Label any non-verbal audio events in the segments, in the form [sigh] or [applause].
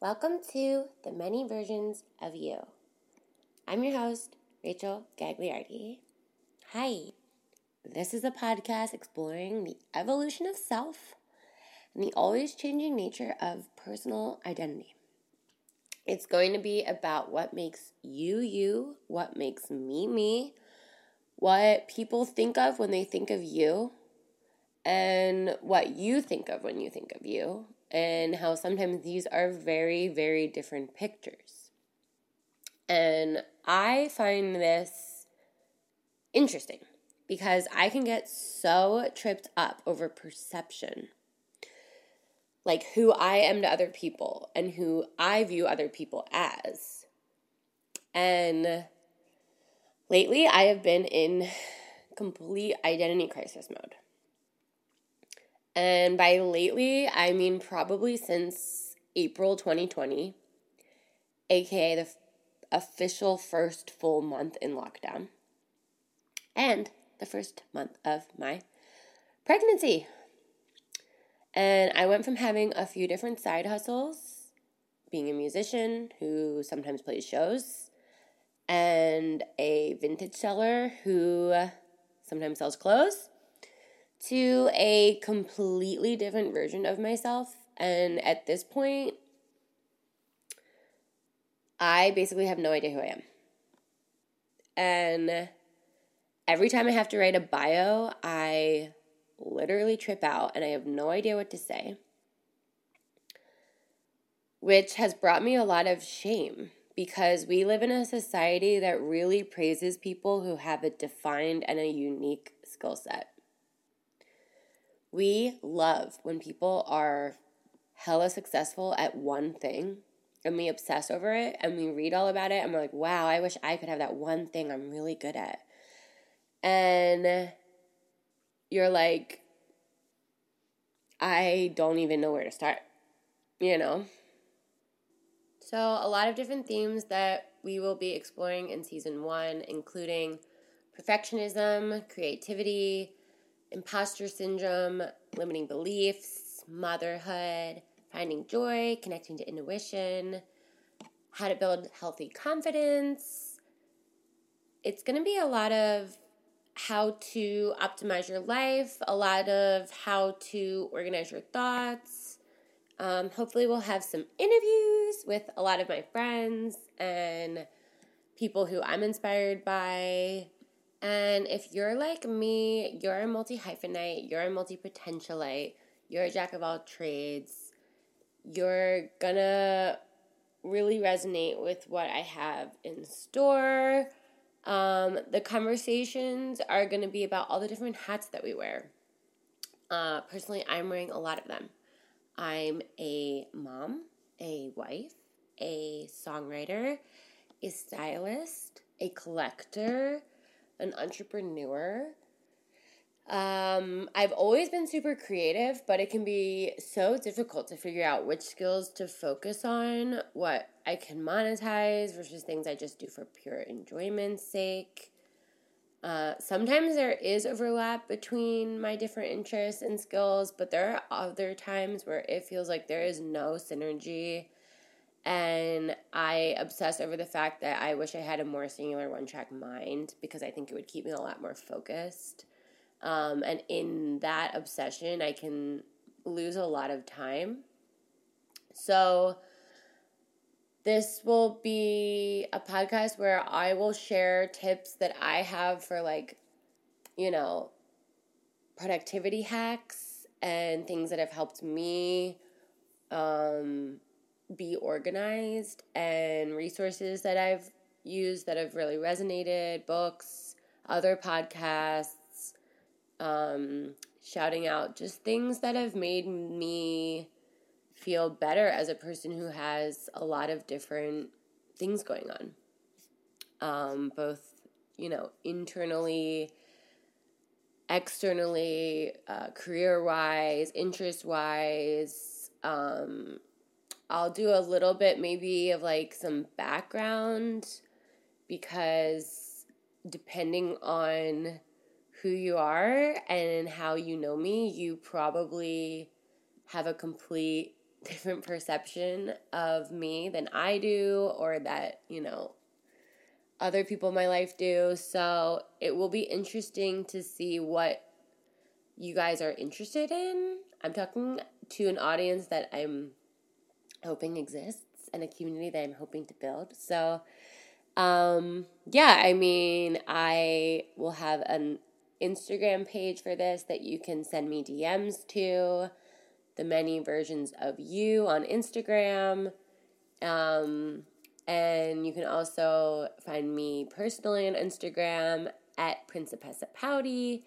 Welcome to the many versions of you. I'm your host, Rachel Gagliardi. Hi. This is a podcast exploring the evolution of self and the always changing nature of personal identity. It's going to be about what makes you you, what makes me me, what people think of when they think of you, and what you think of when you think of you, and how sometimes these are very, very different pictures. And I find this interesting because I can get so tripped up over perception. Like who I am to other people and who I view other people as. And lately I have been in complete identity crisis mode. And by lately, I mean probably since April 2020, aka the f- official first full month in lockdown, and the first month of my pregnancy. And I went from having a few different side hustles, being a musician who sometimes plays shows, and a vintage seller who sometimes sells clothes to a completely different version of myself. And at this point, I basically have no idea who I am. And every time I have to write a bio, I literally trip out and I have no idea what to say, which has brought me a lot of shame because we live in a society that really praises people who have a defined and a unique skill set. We love when people are hella successful at one thing and we obsess over it and we read all about it and we're like, wow, I wish I could have that one thing I'm really good at. And you're like, I don't even know where to start, you know? So, a lot of different themes that we will be exploring in season one, including perfectionism, creativity, imposter syndrome, limiting beliefs, motherhood, finding joy, connecting to intuition, how to build healthy confidence. It's going to be a lot of how to optimize your life, a lot of how to organize your thoughts. Um, hopefully, we'll have some interviews with a lot of my friends and people who I'm inspired by. And if you're like me, you're a multi hyphenate, you're a multi potentialite, you're a jack of all trades, you're gonna really resonate with what I have in store. Um, the conversations are gonna be about all the different hats that we wear. Uh, personally, I'm wearing a lot of them. I'm a mom, a wife, a songwriter, a stylist, a collector an entrepreneur. Um, I've always been super creative, but it can be so difficult to figure out which skills to focus on, what I can monetize versus things I just do for pure enjoyment's sake. Uh, sometimes there is overlap between my different interests and skills, but there are other times where it feels like there is no synergy and I obsess over the fact that I wish I had a more singular one track mind because I think it would keep me a lot more focused. Um, and in that obsession, I can lose a lot of time. So, this will be a podcast where I will share tips that I have for, like, you know, productivity hacks and things that have helped me. Um, be organized and resources that I've used that have really resonated, books, other podcasts, um, shouting out just things that have made me feel better as a person who has a lot of different things going on. Um, both, you know, internally, externally, uh, career wise, interest wise, um, I'll do a little bit maybe of like some background because depending on who you are and how you know me, you probably have a complete [laughs] different perception of me than I do, or that, you know, other people in my life do. So it will be interesting to see what you guys are interested in. I'm talking to an audience that I'm hoping exists and a community that I'm hoping to build. So, um, yeah, I mean, I will have an Instagram page for this that you can send me DMs to. The many versions of you on Instagram. Um, and you can also find me personally on Instagram at Principessa Pouty.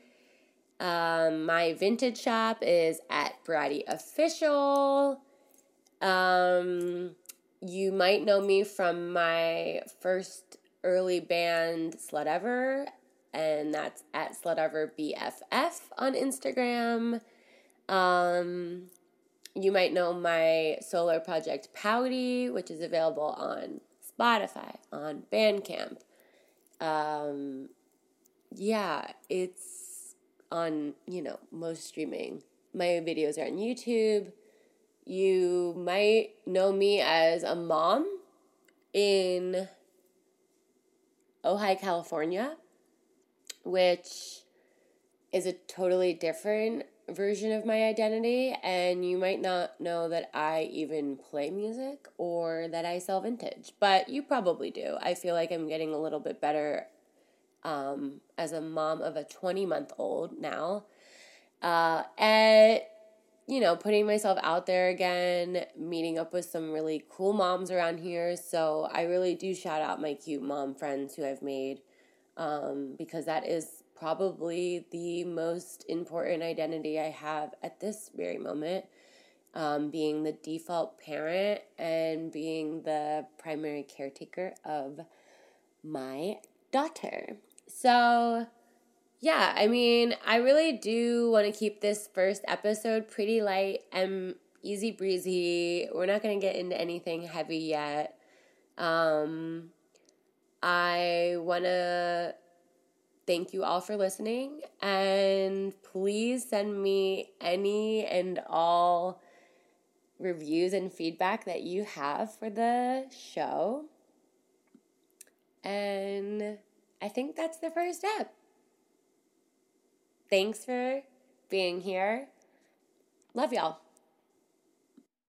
Um, my vintage shop is at Bratty Official. Um, you might know me from my first early band, Slutever, and that's at Slutever BFF on Instagram. Um, you might know my solo project Pouty, which is available on Spotify, on Bandcamp. Um, yeah, it's on, you know, most streaming. My videos are on YouTube. You might know me as a mom in Ojai, California, which is a totally different version of my identity. And you might not know that I even play music or that I sell vintage, but you probably do. I feel like I'm getting a little bit better um, as a mom of a 20 month old now. Uh, at you know, putting myself out there again, meeting up with some really cool moms around here. So I really do shout out my cute mom friends who I've made um, because that is probably the most important identity I have at this very moment. Um, being the default parent and being the primary caretaker of my daughter. So, yeah, I mean, I really do want to keep this first episode pretty light and easy breezy. We're not going to get into anything heavy yet. Um, I want to thank you all for listening and please send me any and all reviews and feedback that you have for the show. And I think that's the first step. Thanks for being here. Love y'all.